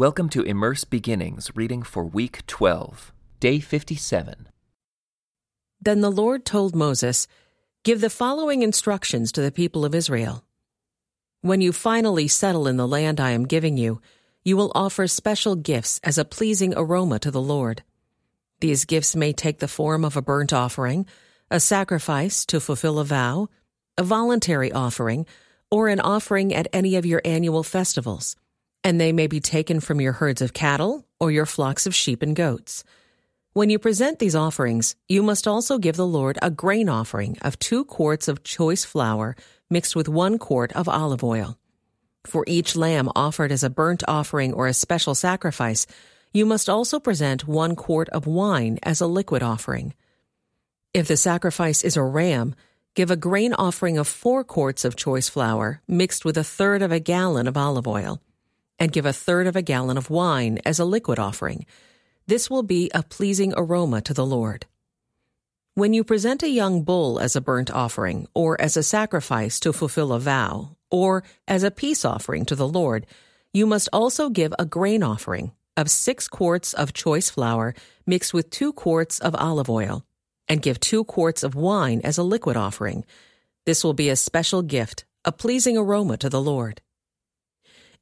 Welcome to Immerse Beginnings reading for week 12, day 57. Then the Lord told Moses, Give the following instructions to the people of Israel. When you finally settle in the land I am giving you, you will offer special gifts as a pleasing aroma to the Lord. These gifts may take the form of a burnt offering, a sacrifice to fulfill a vow, a voluntary offering, or an offering at any of your annual festivals and they may be taken from your herds of cattle or your flocks of sheep and goats. When you present these offerings, you must also give the Lord a grain offering of two quarts of choice flour mixed with one quart of olive oil. For each lamb offered as a burnt offering or a special sacrifice, you must also present one quart of wine as a liquid offering. If the sacrifice is a ram, give a grain offering of four quarts of choice flour mixed with a third of a gallon of olive oil and give a third of a gallon of wine as a liquid offering. This will be a pleasing aroma to the Lord. When you present a young bull as a burnt offering, or as a sacrifice to fulfill a vow, or as a peace offering to the Lord, you must also give a grain offering of six quarts of choice flour mixed with two quarts of olive oil, and give two quarts of wine as a liquid offering. This will be a special gift, a pleasing aroma to the Lord.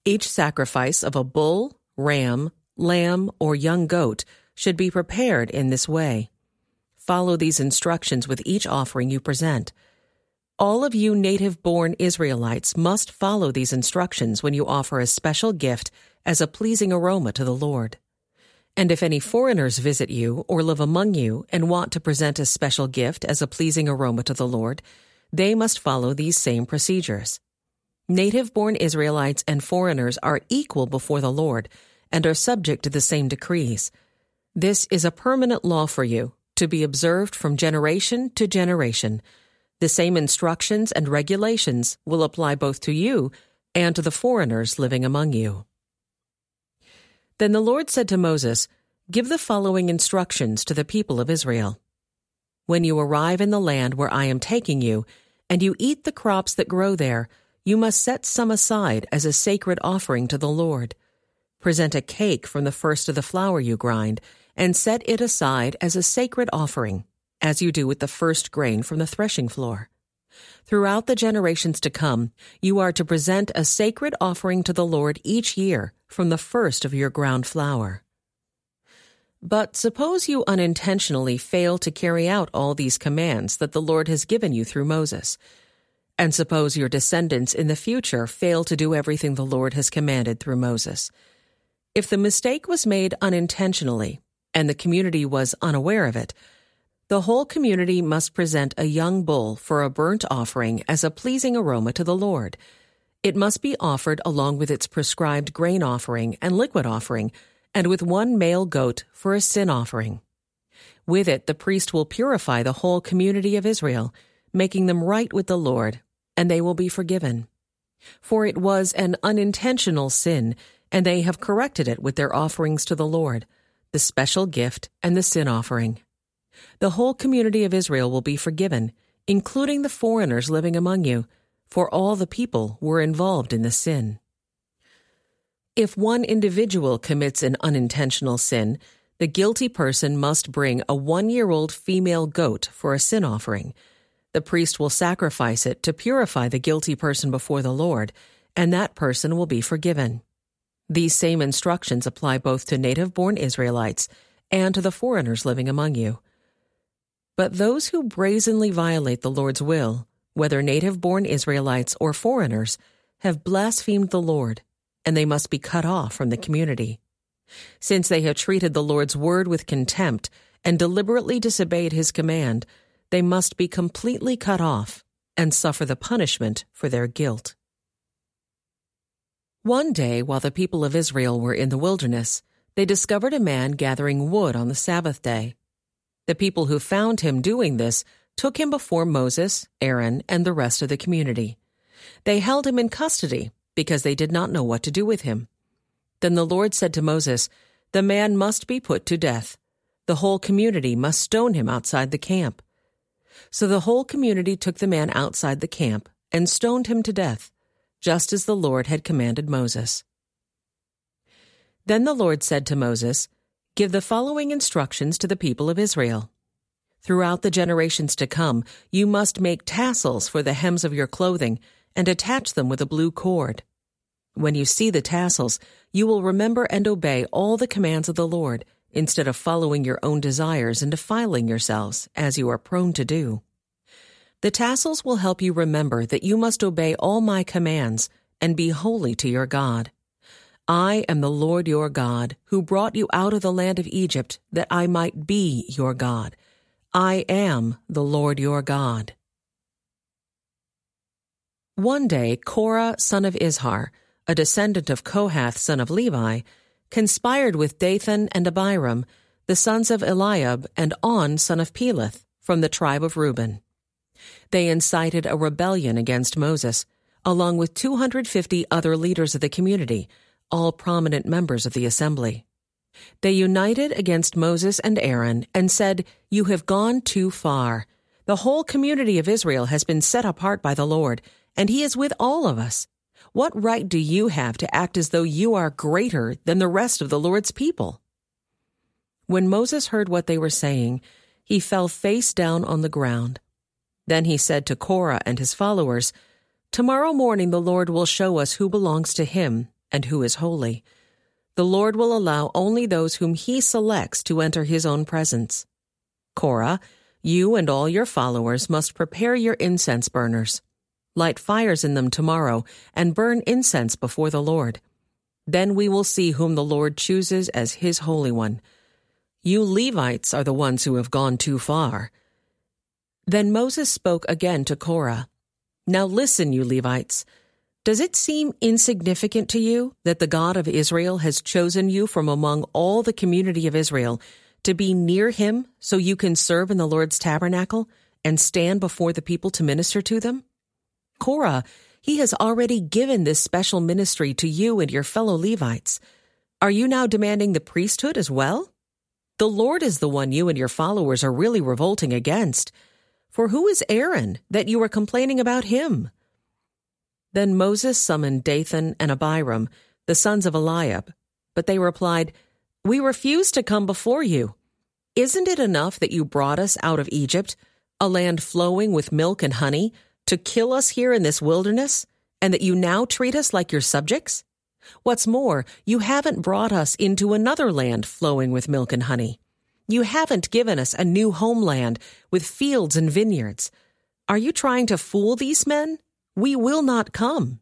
Each sacrifice of a bull, ram, lamb, or young goat should be prepared in this way. Follow these instructions with each offering you present. All of you native born Israelites must follow these instructions when you offer a special gift as a pleasing aroma to the Lord. And if any foreigners visit you or live among you and want to present a special gift as a pleasing aroma to the Lord, they must follow these same procedures. Native born Israelites and foreigners are equal before the Lord and are subject to the same decrees. This is a permanent law for you, to be observed from generation to generation. The same instructions and regulations will apply both to you and to the foreigners living among you. Then the Lord said to Moses, Give the following instructions to the people of Israel. When you arrive in the land where I am taking you, and you eat the crops that grow there, you must set some aside as a sacred offering to the Lord. Present a cake from the first of the flour you grind, and set it aside as a sacred offering, as you do with the first grain from the threshing floor. Throughout the generations to come, you are to present a sacred offering to the Lord each year from the first of your ground flour. But suppose you unintentionally fail to carry out all these commands that the Lord has given you through Moses and suppose your descendants in the future fail to do everything the Lord has commanded through Moses. If the mistake was made unintentionally and the community was unaware of it, the whole community must present a young bull for a burnt offering as a pleasing aroma to the Lord. It must be offered along with its prescribed grain offering and liquid offering, and with one male goat for a sin offering. With it, the priest will purify the whole community of Israel, making them right with the Lord and they will be forgiven. For it was an unintentional sin, and they have corrected it with their offerings to the Lord, the special gift and the sin offering. The whole community of Israel will be forgiven, including the foreigners living among you, for all the people were involved in the sin. If one individual commits an unintentional sin, the guilty person must bring a one year old female goat for a sin offering the priest will sacrifice it to purify the guilty person before the Lord, and that person will be forgiven. These same instructions apply both to native born Israelites and to the foreigners living among you. But those who brazenly violate the Lord's will, whether native born Israelites or foreigners, have blasphemed the Lord, and they must be cut off from the community. Since they have treated the Lord's word with contempt and deliberately disobeyed his command, they must be completely cut off and suffer the punishment for their guilt. One day, while the people of Israel were in the wilderness, they discovered a man gathering wood on the Sabbath day. The people who found him doing this took him before Moses, Aaron, and the rest of the community. They held him in custody because they did not know what to do with him. Then the Lord said to Moses, The man must be put to death. The whole community must stone him outside the camp. So the whole community took the man outside the camp and stoned him to death, just as the Lord had commanded Moses. Then the Lord said to Moses, Give the following instructions to the people of Israel. Throughout the generations to come, you must make tassels for the hems of your clothing and attach them with a blue cord. When you see the tassels, you will remember and obey all the commands of the Lord, instead of following your own desires and defiling yourselves, as you are prone to do. The tassels will help you remember that you must obey all my commands and be holy to your God. I am the Lord your God, who brought you out of the land of Egypt, that I might be your God. I am the Lord your God. One day, Korah, son of Izhar, a descendant of Kohath, son of Levi, conspired with Dathan and Abiram, the sons of Eliab, and On, son of Peleth, from the tribe of Reuben. They incited a rebellion against Moses, along with 250 other leaders of the community, all prominent members of the assembly. They united against Moses and Aaron and said, You have gone too far. The whole community of Israel has been set apart by the Lord, and he is with all of us. What right do you have to act as though you are greater than the rest of the Lord's people? When Moses heard what they were saying, he fell face down on the ground. Then he said to Korah and his followers, Tomorrow morning the Lord will show us who belongs to him and who is holy. The Lord will allow only those whom he selects to enter his own presence. Korah, you and all your followers must prepare your incense burners. Light fires in them tomorrow and burn incense before the Lord. Then we will see whom the Lord chooses as his Holy One. You Levites are the ones who have gone too far. Then Moses spoke again to Korah. Now listen, you Levites. Does it seem insignificant to you that the God of Israel has chosen you from among all the community of Israel to be near him so you can serve in the Lord's tabernacle and stand before the people to minister to them? Korah, he has already given this special ministry to you and your fellow Levites. Are you now demanding the priesthood as well? The Lord is the one you and your followers are really revolting against. For who is Aaron that you are complaining about him? Then Moses summoned Dathan and Abiram, the sons of Eliab. But they replied, We refuse to come before you. Isn't it enough that you brought us out of Egypt, a land flowing with milk and honey, to kill us here in this wilderness, and that you now treat us like your subjects? What's more, you haven't brought us into another land flowing with milk and honey. You haven't given us a new homeland with fields and vineyards. Are you trying to fool these men? We will not come.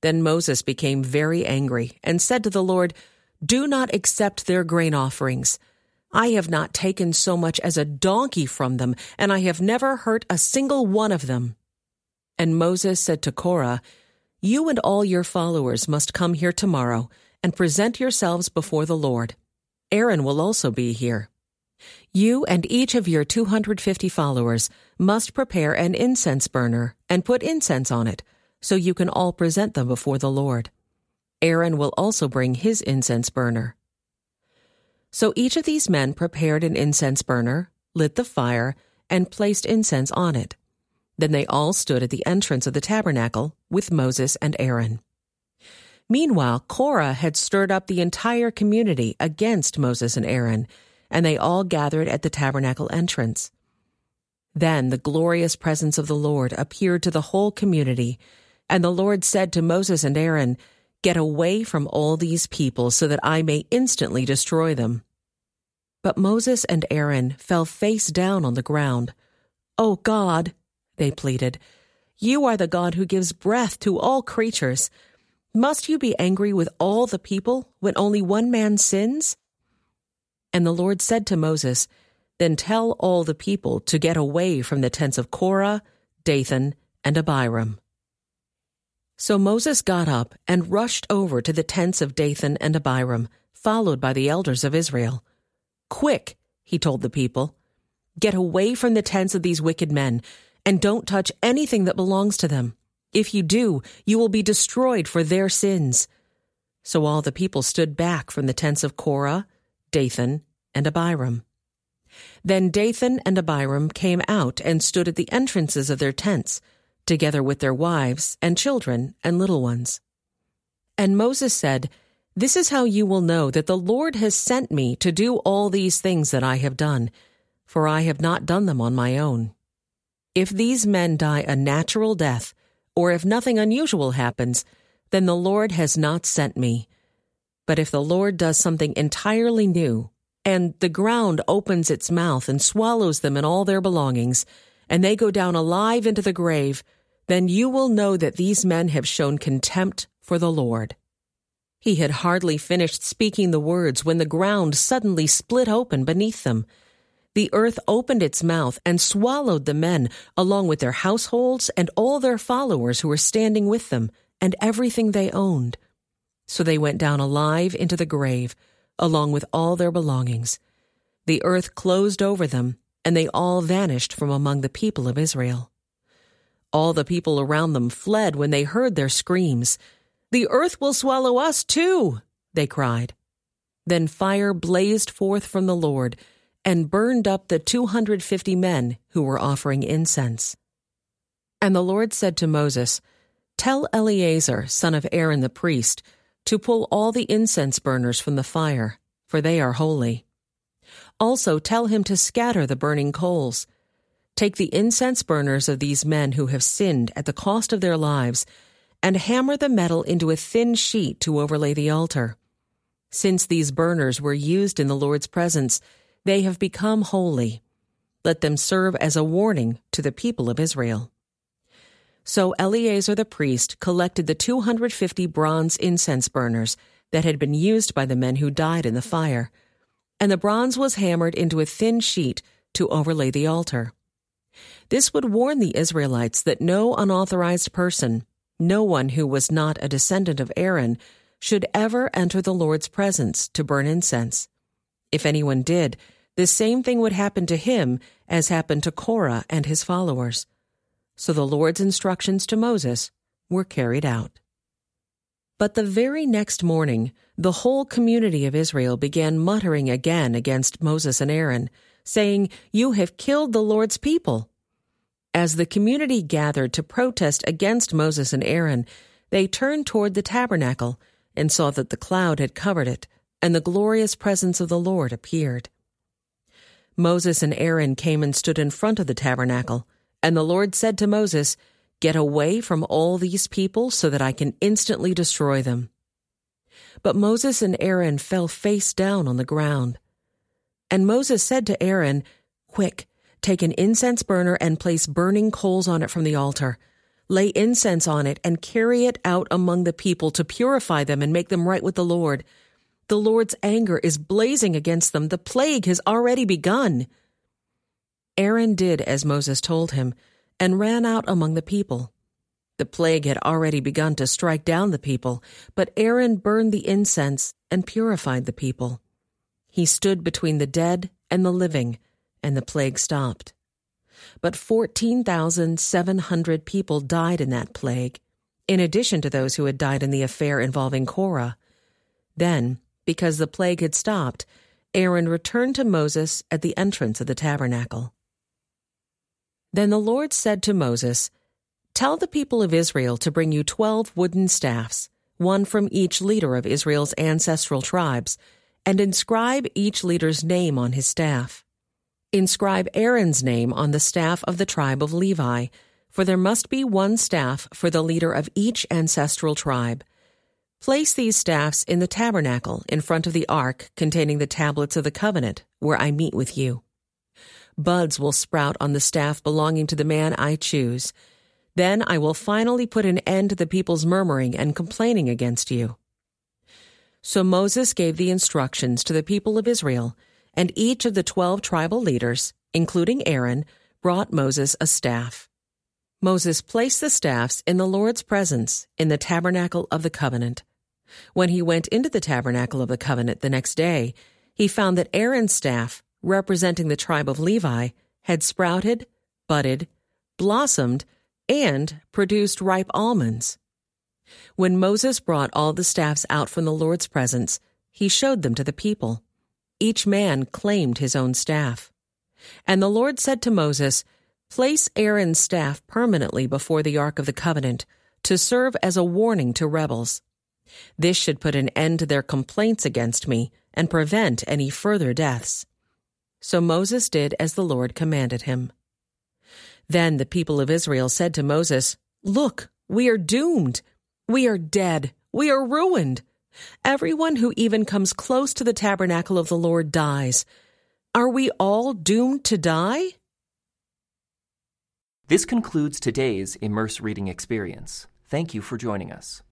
Then Moses became very angry and said to the Lord, Do not accept their grain offerings. I have not taken so much as a donkey from them, and I have never hurt a single one of them. And Moses said to Korah, You and all your followers must come here tomorrow and present yourselves before the Lord. Aaron will also be here. You and each of your 250 followers must prepare an incense burner and put incense on it, so you can all present them before the Lord. Aaron will also bring his incense burner. So each of these men prepared an incense burner, lit the fire, and placed incense on it. Then they all stood at the entrance of the tabernacle with Moses and Aaron. Meanwhile, Korah had stirred up the entire community against Moses and Aaron and they all gathered at the tabernacle entrance. Then the glorious presence of the Lord appeared to the whole community, and the Lord said to Moses and Aaron, Get away from all these people so that I may instantly destroy them. But Moses and Aaron fell face down on the ground. O God, they pleaded, you are the God who gives breath to all creatures. Must you be angry with all the people when only one man sins? And the Lord said to Moses, Then tell all the people to get away from the tents of Korah, Dathan, and Abiram. So Moses got up and rushed over to the tents of Dathan and Abiram, followed by the elders of Israel. Quick, he told the people, get away from the tents of these wicked men, and don't touch anything that belongs to them. If you do, you will be destroyed for their sins. So all the people stood back from the tents of Korah, Dathan, and Abiram. Then Dathan and Abiram came out and stood at the entrances of their tents, together with their wives and children and little ones. And Moses said, This is how you will know that the Lord has sent me to do all these things that I have done, for I have not done them on my own. If these men die a natural death, or if nothing unusual happens, then the Lord has not sent me. But if the Lord does something entirely new, and the ground opens its mouth and swallows them and all their belongings, and they go down alive into the grave, then you will know that these men have shown contempt for the Lord. He had hardly finished speaking the words when the ground suddenly split open beneath them. The earth opened its mouth and swallowed the men, along with their households and all their followers who were standing with them, and everything they owned. So they went down alive into the grave, along with all their belongings. The earth closed over them, and they all vanished from among the people of Israel. All the people around them fled when they heard their screams. The earth will swallow us too, they cried. Then fire blazed forth from the Lord and burned up the 250 men who were offering incense. And the Lord said to Moses, Tell Eleazar, son of Aaron the priest, to pull all the incense burners from the fire, for they are holy. Also tell him to scatter the burning coals. Take the incense burners of these men who have sinned at the cost of their lives and hammer the metal into a thin sheet to overlay the altar. Since these burners were used in the Lord's presence, they have become holy. Let them serve as a warning to the people of Israel. So Eleazar the priest collected the 250 bronze incense burners that had been used by the men who died in the fire, and the bronze was hammered into a thin sheet to overlay the altar. This would warn the Israelites that no unauthorized person, no one who was not a descendant of Aaron should ever enter the Lord's presence to burn incense. If anyone did, the same thing would happen to him as happened to Korah and his followers. So the Lord's instructions to Moses were carried out. But the very next morning, the whole community of Israel began muttering again against Moses and Aaron, saying, You have killed the Lord's people. As the community gathered to protest against Moses and Aaron, they turned toward the tabernacle and saw that the cloud had covered it, and the glorious presence of the Lord appeared. Moses and Aaron came and stood in front of the tabernacle, and the Lord said to Moses, Get away from all these people so that I can instantly destroy them. But Moses and Aaron fell face down on the ground. And Moses said to Aaron, Quick, Take an incense burner and place burning coals on it from the altar. Lay incense on it and carry it out among the people to purify them and make them right with the Lord. The Lord's anger is blazing against them. The plague has already begun. Aaron did as Moses told him and ran out among the people. The plague had already begun to strike down the people, but Aaron burned the incense and purified the people. He stood between the dead and the living and the plague stopped. But 14,700 people died in that plague, in addition to those who had died in the affair involving Korah. Then, because the plague had stopped, Aaron returned to Moses at the entrance of the tabernacle. Then the Lord said to Moses, Tell the people of Israel to bring you twelve wooden staffs, one from each leader of Israel's ancestral tribes, and inscribe each leader's name on his staff. Inscribe Aaron's name on the staff of the tribe of Levi, for there must be one staff for the leader of each ancestral tribe. Place these staffs in the tabernacle in front of the ark containing the tablets of the covenant, where I meet with you. Buds will sprout on the staff belonging to the man I choose. Then I will finally put an end to the people's murmuring and complaining against you. So Moses gave the instructions to the people of Israel and each of the twelve tribal leaders, including Aaron, brought Moses a staff. Moses placed the staffs in the Lord's presence in the tabernacle of the covenant. When he went into the tabernacle of the covenant the next day, he found that Aaron's staff, representing the tribe of Levi, had sprouted, budded, blossomed, and produced ripe almonds. When Moses brought all the staffs out from the Lord's presence, he showed them to the people each man claimed his own staff. And the Lord said to Moses, Place Aaron's staff permanently before the Ark of the Covenant to serve as a warning to rebels. This should put an end to their complaints against me and prevent any further deaths. So Moses did as the Lord commanded him. Then the people of Israel said to Moses, Look, we are doomed. We are dead. We are ruined. Everyone who even comes close to the tabernacle of the Lord dies. Are we all doomed to die? This concludes today's Immerse Reading Experience. Thank you for joining us.